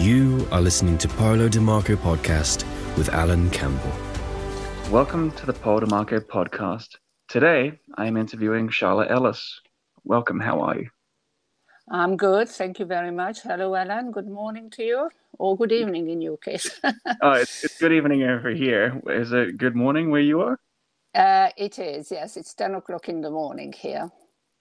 You are listening to Paulo DeMarco podcast with Alan Campbell. Welcome to the Paulo DeMarco podcast. Today, I am interviewing Charlotte Ellis. Welcome. How are you? I'm good. Thank you very much. Hello, Alan. Good morning to you, or good evening in your case. oh, it's, it's good evening over here. Is it good morning where you are? Uh, it is, yes. It's 10 o'clock in the morning here.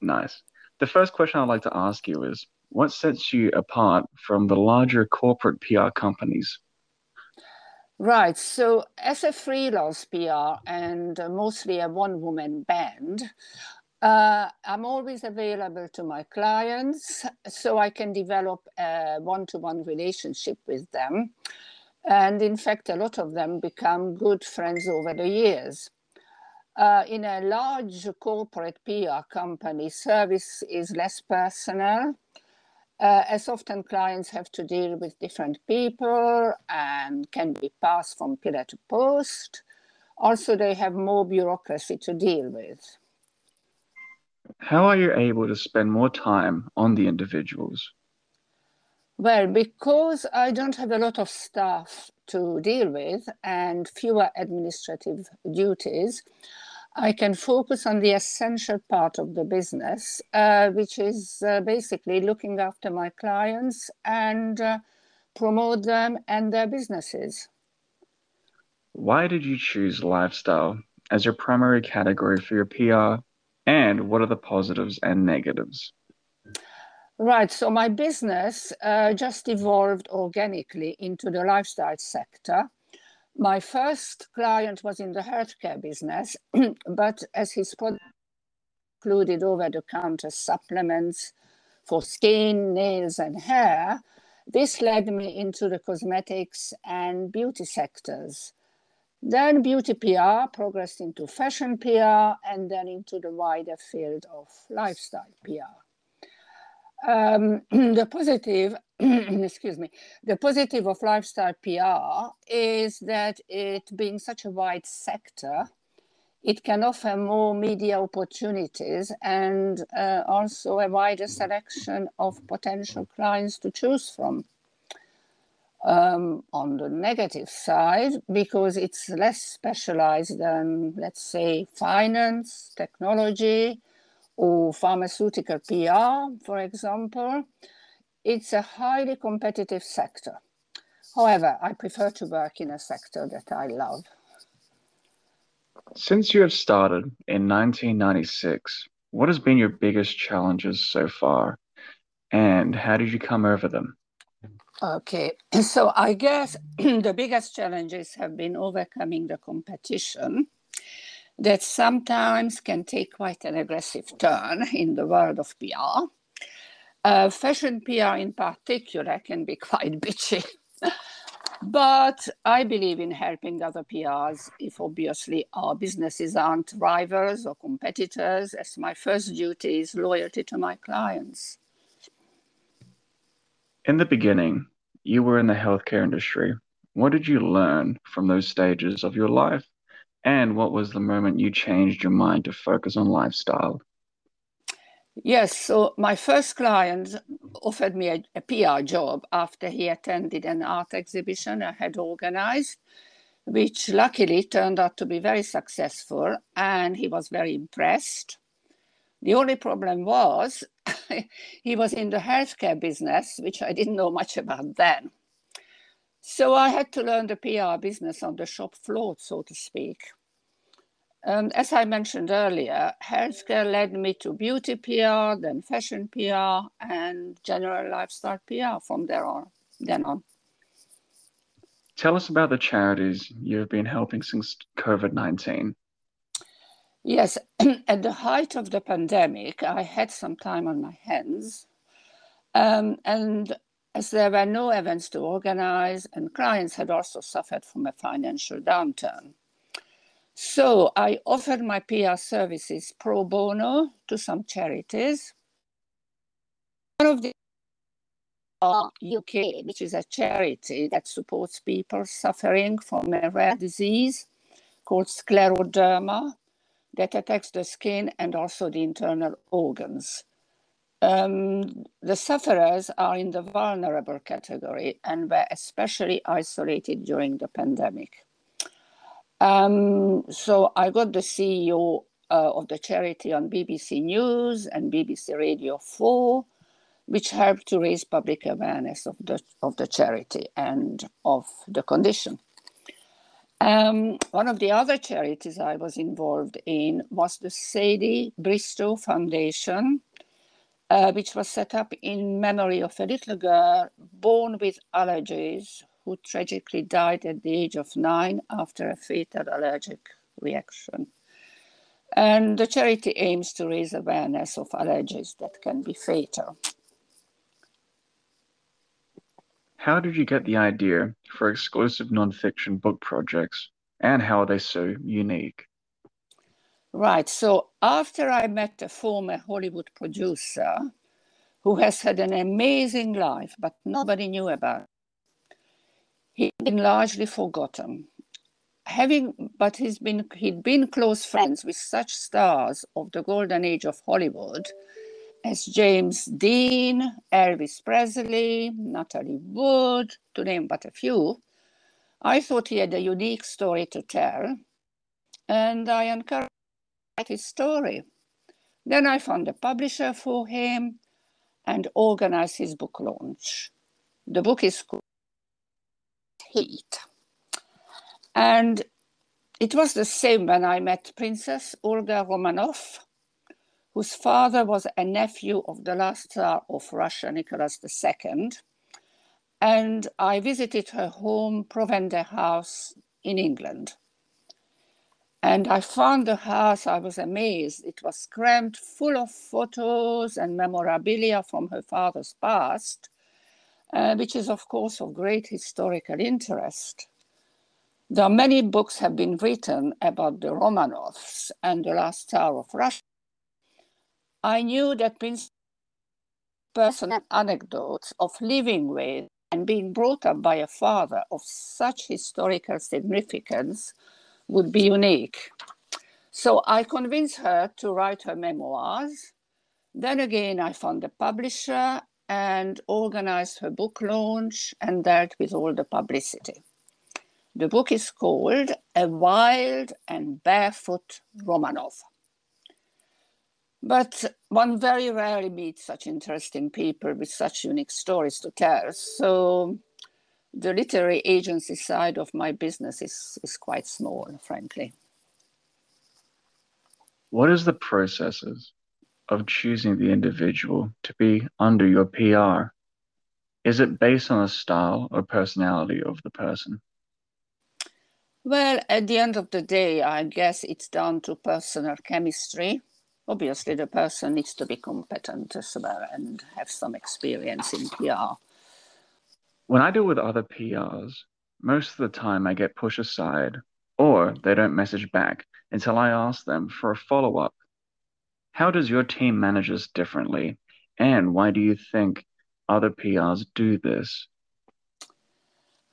Nice. The first question I'd like to ask you is what sets you apart from the larger corporate PR companies? Right. So, as a freelance PR and mostly a one woman band, uh, I'm always available to my clients so I can develop a one to one relationship with them. And in fact, a lot of them become good friends over the years. Uh, in a large corporate PR company, service is less personal, uh, as often clients have to deal with different people and can be passed from pillar to post. Also, they have more bureaucracy to deal with. How are you able to spend more time on the individuals? Well, because I don't have a lot of staff to deal with and fewer administrative duties, I can focus on the essential part of the business, uh, which is uh, basically looking after my clients and uh, promote them and their businesses. Why did you choose lifestyle as your primary category for your PR and what are the positives and negatives? Right. So my business uh, just evolved organically into the lifestyle sector. My first client was in the healthcare business, but as his product included over the counter supplements for skin, nails, and hair, this led me into the cosmetics and beauty sectors. Then beauty PR progressed into fashion PR and then into the wider field of lifestyle PR. Um, the positive, excuse me, the positive of lifestyle PR is that it being such a wide sector, it can offer more media opportunities and uh, also a wider selection of potential clients to choose from. Um, on the negative side because it's less specialized than, let's say, finance, technology, or pharmaceutical PR, for example. It's a highly competitive sector. However, I prefer to work in a sector that I love. Since you have started in 1996, what has been your biggest challenges so far? And how did you come over them? Okay, so I guess the biggest challenges have been overcoming the competition that sometimes can take quite an aggressive turn in the world of PR. Uh, fashion PR in particular can be quite bitchy. but I believe in helping other PRs if obviously our businesses aren't rivals or competitors, as my first duty is loyalty to my clients. In the beginning, you were in the healthcare industry. What did you learn from those stages of your life? And what was the moment you changed your mind to focus on lifestyle? Yes, so my first client offered me a, a, PR job after he attended an art exhibition I had organized, which luckily turned out to be very successful, and he was very impressed. The only problem was he was in the healthcare business, which I didn't know much about then. So I had to learn the PR business on the shop floor, so to speak. Um, as I mentioned earlier, healthcare led me to beauty PR, then fashion PR, and general lifestyle PR from there on. Then on. Tell us about the charities you've been helping since COVID 19. Yes, at the height of the pandemic, I had some time on my hands. Um, and as there were no events to organize, and clients had also suffered from a financial downturn. So I offered my PR services pro bono to some charities. One of the UK, which is a charity that supports people suffering from a rare disease called scleroderma that attacks the skin and also the internal organs. Um, the sufferers are in the vulnerable category and were especially isolated during the pandemic. Um, so I got the CEO uh, of the charity on BBC News and BBC Radio 4, which helped to raise public awareness of the, of the charity and of the condition. Um, one of the other charities I was involved in was the Sadie Bristow Foundation, uh, which was set up in memory of a little girl born with allergies who tragically died at the age of nine after a fatal allergic reaction. And the charity aims to raise awareness of allergies that can be fatal. How did you get the idea for exclusive nonfiction book projects, and how are they so unique? Right. So after I met a former Hollywood producer who has had an amazing life, but nobody knew about, he'd been largely forgotten. Having, but he's been he'd been close friends with such stars of the golden age of Hollywood as James Dean, Elvis Presley, Natalie Wood, to name but a few, I thought he had a unique story to tell, and I encouraged his story. Then I found a publisher for him and organized his book launch. The book is called Heat. And it was the same when I met Princess Olga Romanov, whose father was a nephew of the last Tsar of Russia, Nicholas II. And I visited her home, Provender House, in England. And I found the house, I was amazed. It was crammed full of photos and memorabilia from her father's past, uh, which is, of course, of great historical interest. There are many books have been written about the Romanovs and the last Tsar of Russia. I knew that Prince personal anecdotes of living with and being brought up by a father of such historical significance would be unique. So I convinced her to write her memoirs. Then again, I found a publisher and organized her book launch and dealt with all the publicity. The book is called A Wild and Barefoot Romanov. But one very rarely meets such interesting people with such unique stories to tell. So the literary agency side of my business is, is quite small, frankly. What is the processes of choosing the individual to be under your PR? Is it based on the style or personality of the person? Well, at the end of the day, I guess it's down to personal chemistry obviously the person needs to be competent as well and have some experience in PR. When I deal with other PRs, most of the time I get pushed aside or they don't message back until I ask them for a follow up. How does your team manage this differently? And why do you think other PRs do this?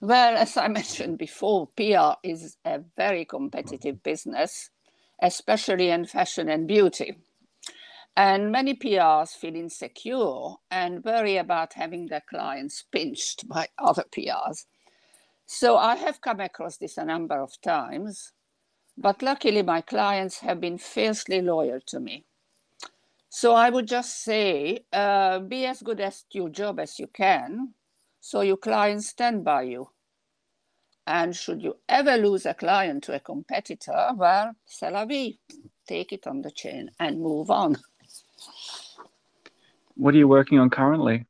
Well, as I mentioned before, PR is a very competitive business especially in fashion and beauty. And many PRs feel insecure and worry about having their clients pinched by other PRs. So I have come across this a number of times, but luckily my clients have been fiercely loyal to me. So I would just say uh, be as good at your job as you can so your clients stand by you. And should you ever lose a client to a competitor, well, c'est la vie. Take it on the chin and move on. What are you working on currently?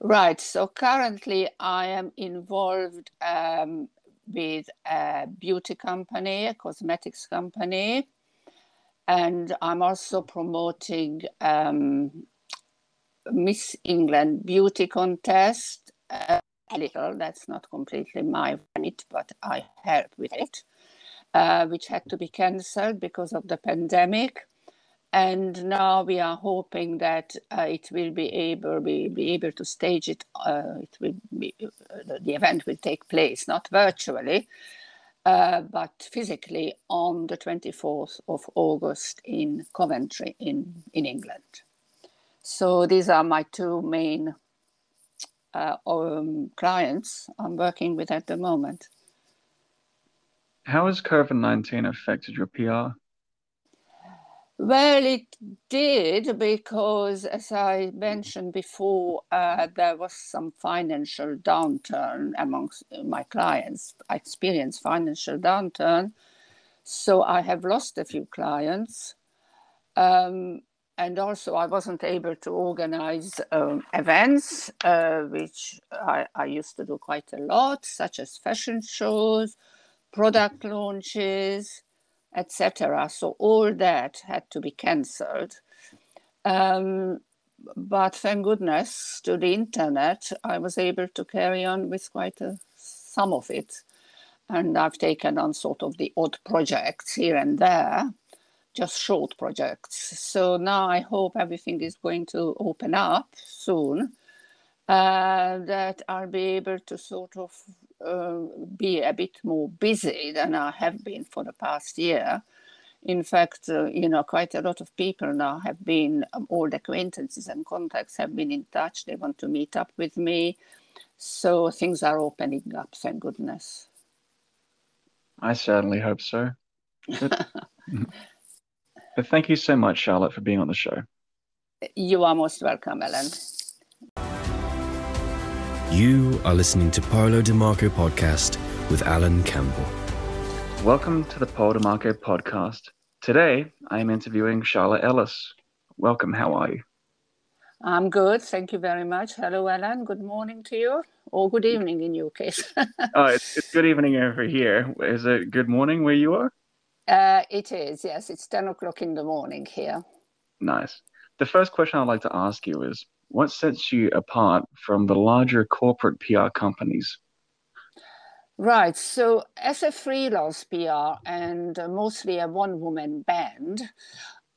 Right. So currently, I am involved um, with a beauty company, a cosmetics company, and I'm also promoting um, Miss England Beauty Contest. Uh, a little. That's not completely my remit, but I help with it, uh, which had to be cancelled because of the pandemic. And now we are hoping that uh, it will be able we be able to stage it. Uh, it will be uh, the event will take place not virtually, uh, but physically on the 24th of August in Coventry in in England. So these are my two main uh, um, clients I'm working with at the moment. How has COVID 19 affected your PR? Well, it did because, as I mentioned before, uh, there was some financial downturn amongst my clients. I experienced financial downturn, so I have lost a few clients. Um, and also, I wasn't able to organize um, events, uh, which I, I used to do quite a lot, such as fashion shows, product launches, etc. So all that had to be cancelled. Um, but thank goodness to the internet, I was able to carry on with quite a, some of it. And I've taken on sort of the odd projects here and there, just short projects. So now I hope everything is going to open up soon, uh, that I'll be able to sort of uh, be a bit more busy than I have been for the past year. In fact, uh, you know, quite a lot of people now have been, um, old acquaintances and contacts have been in touch. They want to meet up with me. So things are opening up, thank goodness. I certainly hope so. But, but thank you so much, Charlotte, for being on the show. You are most welcome, Ellen. You are listening to Paolo DiMarco podcast with Alan Campbell. Welcome to the Paolo DiMarco podcast. Today, I am interviewing Charlotte Ellis. Welcome. How are you? I'm good. Thank you very much. Hello, Alan. Good morning to you, or good evening in your case. oh, it's, it's good evening over here. Is it good morning where you are? Uh, it is, yes. It's 10 o'clock in the morning here. Nice. The first question I'd like to ask you is what sets you apart from the larger corporate PR companies? Right. So, as a freelance PR and mostly a one woman band,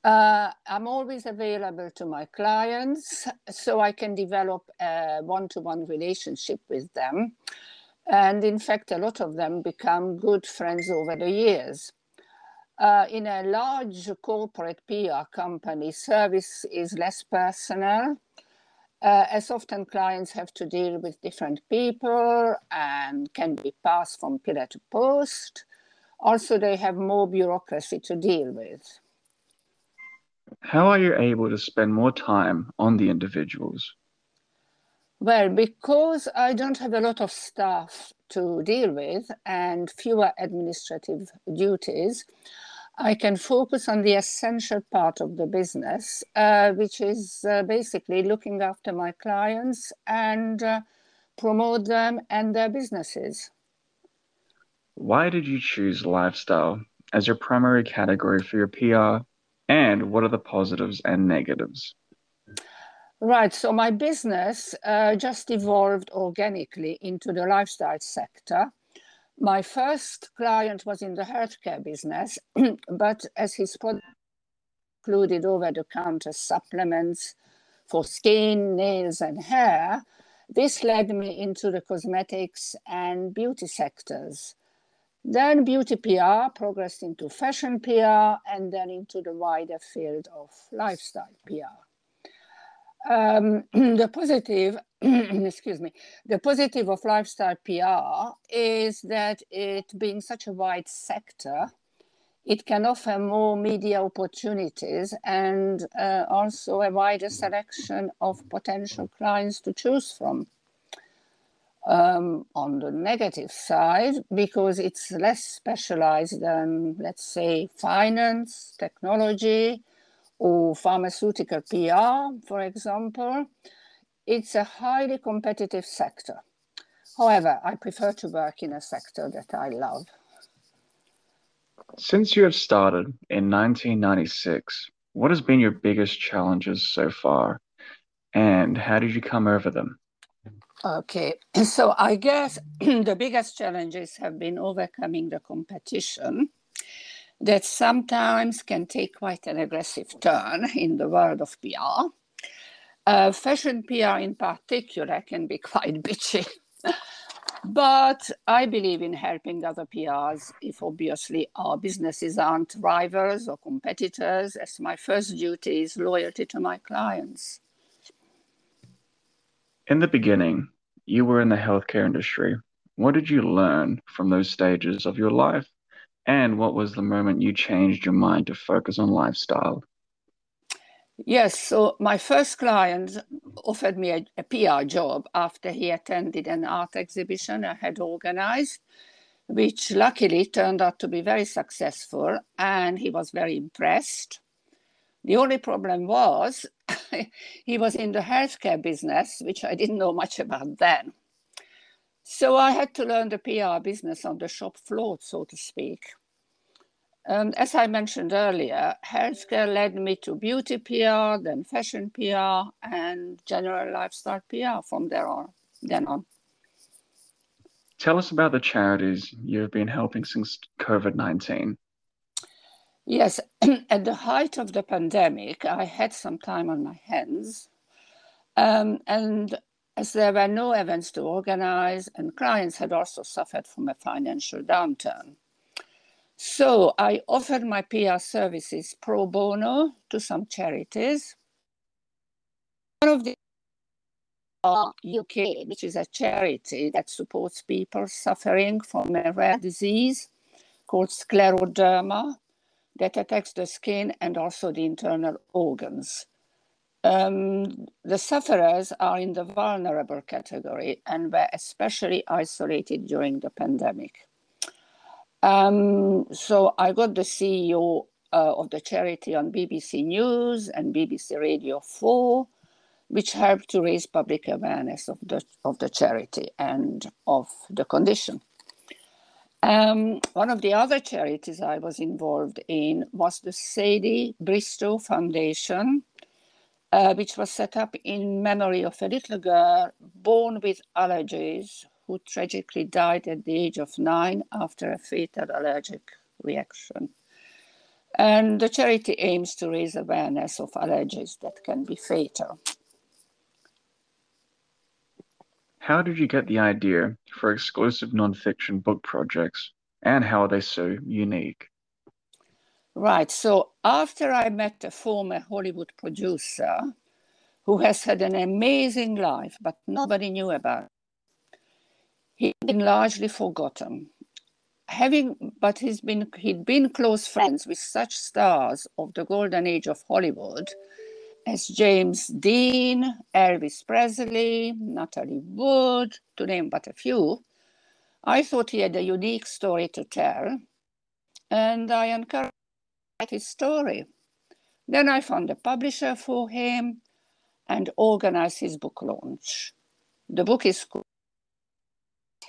uh, I'm always available to my clients so I can develop a one to one relationship with them. And in fact, a lot of them become good friends over the years. Uh, in a large corporate PR company, service is less personal uh, as often clients have to deal with different people and can be passed from pillar to post. Also, they have more bureaucracy to deal with. How are you able to spend more time on the individuals? Well, because I don't have a lot of staff to deal with and fewer administrative duties, I can focus on the essential part of the business, uh, which is uh, basically looking after my clients and uh, promote them and their businesses. Why did you choose lifestyle as your primary category for your PR? And what are the positives and negatives? Right. So my business uh, just evolved organically into the lifestyle sector my first client was in the healthcare business, but as his product included over the counter supplements for skin, nails, and hair, this led me into the cosmetics and beauty sectors. Then beauty PR progressed into fashion PR and then into the wider field of lifestyle PR. Um, the positive, excuse me, the positive of lifestyle PR is that it being such a wide sector, it can offer more media opportunities and uh, also a wider selection of potential clients to choose from. Um, on the negative side, because it's less specialized than, let's say, finance, technology, or pharmaceutical PR, for example, it's a highly competitive sector. However, I prefer to work in a sector that I love. Since you have started in 1996, what has been your biggest challenges so far? And how did you come over them? Okay, so I guess the biggest challenges have been overcoming the competition that sometimes can take quite an aggressive turn in the world of PR. Uh, fashion PR in particular can be quite bitchy. but I believe in helping other PRs if obviously our businesses aren't rivals or competitors, as my first duty is loyalty to my clients. In the beginning, you were in the healthcare industry. What did you learn from those stages of your life? And what was the moment you changed your mind to focus on lifestyle? Yes, so my first client offered me a, a, PR job after he attended an art exhibition I had organized, which luckily turned out to be very successful, and he was very impressed. The only problem was he was in the healthcare business, which I didn't know much about then. So I had to learn the PR business on the shop floor, so to speak. Um, as I mentioned earlier, healthcare led me to beauty PR, then fashion PR, and general lifestyle PR from there on. Then on. Tell us about the charities you've been helping since COVID 19. Yes, at the height of the pandemic, I had some time on my hands. Um, and as there were no events to organize, and clients had also suffered from a financial downturn. So I offered my PR services pro bono to some charities. One of the UK, which is a charity that supports people suffering from a rare disease called scleroderma that attacks the skin and also the internal organs. Um, the sufferers are in the vulnerable category and were especially isolated during the pandemic. Um, so I got the CEO uh, of the charity on BBC News and BBC Radio 4, which helped to raise public awareness of the, of the charity and of the condition. Um, one of the other charities I was involved in was the Sadie Bristow Foundation, uh, which was set up in memory of a little girl born with allergies who tragically died at the age of nine after a fatal allergic reaction. And the charity aims to raise awareness of allergies that can be fatal. How did you get the idea for exclusive nonfiction book projects, and how are they so unique? Right. So after I met a former Hollywood producer who has had an amazing life, but nobody knew about he'd been largely forgotten. Having, but he's been he'd been close friends with such stars of the golden age of Hollywood as James Dean, Elvis Presley, Natalie Wood, to name but a few. I thought he had a unique story to tell, and I encouraged his story. Then I found a publisher for him and organized his book launch. The book is called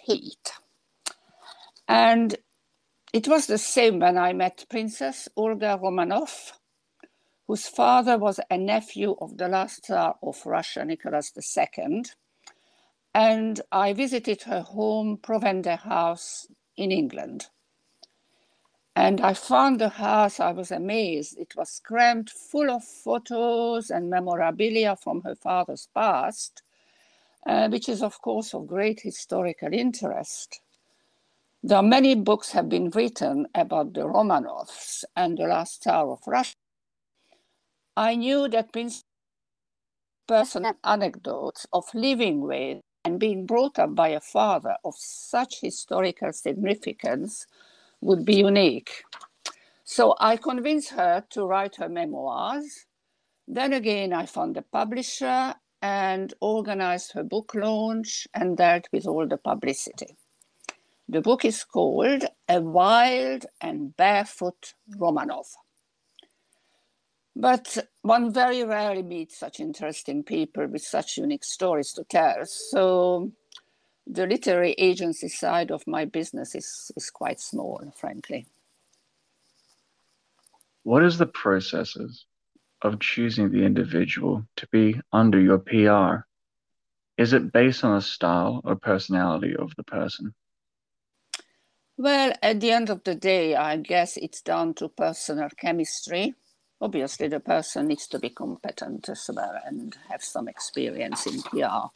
heat. And it was the same when I met Princess Olga Romanov, whose father was a nephew of the last Tsar of Russia, Nicholas II. And I visited her home, Provender House in England. And I found the house, I was amazed. It was crammed full of photos and memorabilia from her father's past uh, which is, of course, of great historical interest. There are many books have been written about the Romanovs and the last Tsar of Russia. I knew that Prince personal anecdotes of living with and being brought up by a father of such historical significance would be unique. So I convinced her to write her memoirs. Then again, I found a publisher and organized her book launch and dealt with all the publicity. The book is called A Wild and Barefoot Romanov. But one very rarely meets such interesting people with such unique stories to tell. So the literary agency side of my business is, is quite small, frankly. What is the processes of choosing the individual to be under your PR? Is it based on the style or personality of the person? Well, at the end of the day, I guess it's down to personal chemistry. Obviously, the person needs to be competent as well and have some experience in PR.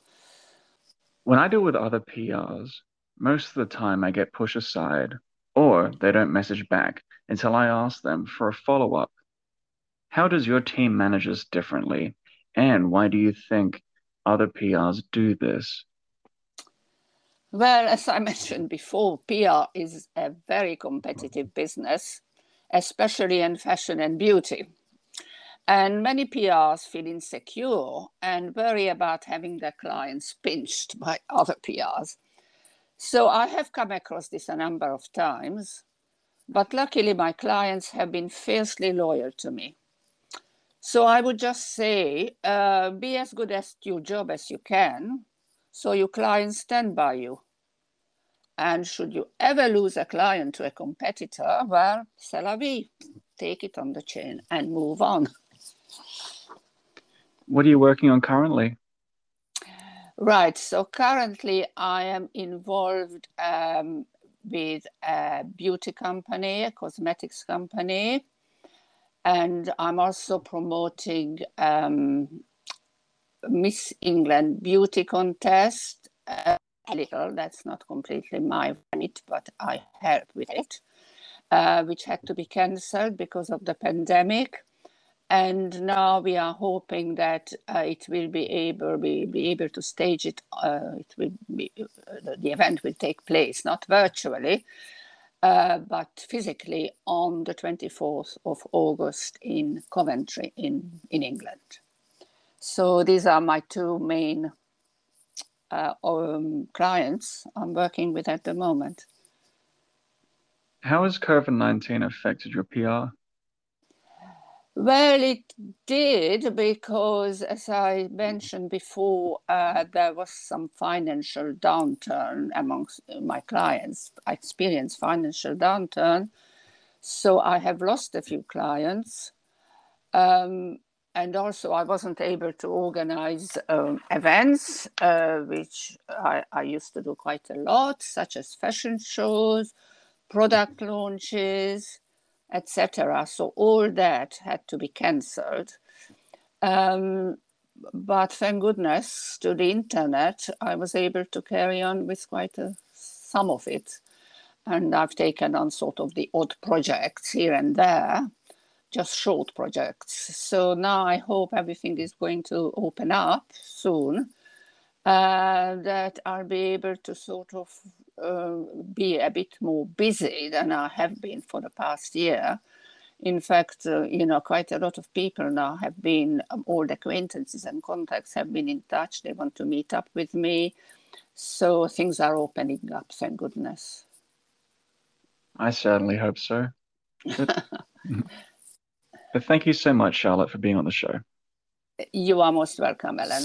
When I deal with other PRs, most of the time I get pushed aside or they don't message back until I ask them for a follow up how does your team manage this differently? And why do you think other PRs do this? Well, as I mentioned before, PR is a very competitive business, especially in fashion and beauty. And many PRs feel insecure and worry about having their clients pinched by other PRs. So I have come across this a number of times, but luckily my clients have been fiercely loyal to me. So I would just say uh, be as good at your job as you can so your clients stand by you. And should you ever lose a client to a competitor, well, c'est la vie. Take it on the chin and move on. What are you working on currently? Right. So currently, I am involved um, with a beauty company, a cosmetics company, and I'm also promoting um, Miss England beauty contest. Uh, a little, that's not completely my remit, but I help with it, uh, which had to be cancelled because of the pandemic and now we are hoping that uh, it will be able be, be able to stage it. Uh, it will be uh, the event will take place not virtually, uh, but physically on the 24th of August in Coventry in in England. So these are my two main uh, um, clients I'm working with at the moment. How has COVID 19 affected your PR? Well, it did because, as I mentioned before, uh, there was some financial downturn amongst my clients. I experienced financial downturn, so I have lost a few clients. Um, and also, I wasn't able to organize um, events, uh, which I, I used to do quite a lot, such as fashion shows, product launches etc. So all that had to be cancelled. Um, but thank goodness to the internet, I was able to carry on with quite a, some of it. And I've taken on sort of the odd projects here and there, just short projects. So now I hope everything is going to open up soon, uh, that I'll be able to sort of uh, be a bit more busy than I have been for the past year. In fact, uh, you know, quite a lot of people now have been, um, old acquaintances and contacts have been in touch. They want to meet up with me. So things are opening up, thank goodness. I certainly hope so. But, but thank you so much, Charlotte, for being on the show. You are most welcome, Ellen.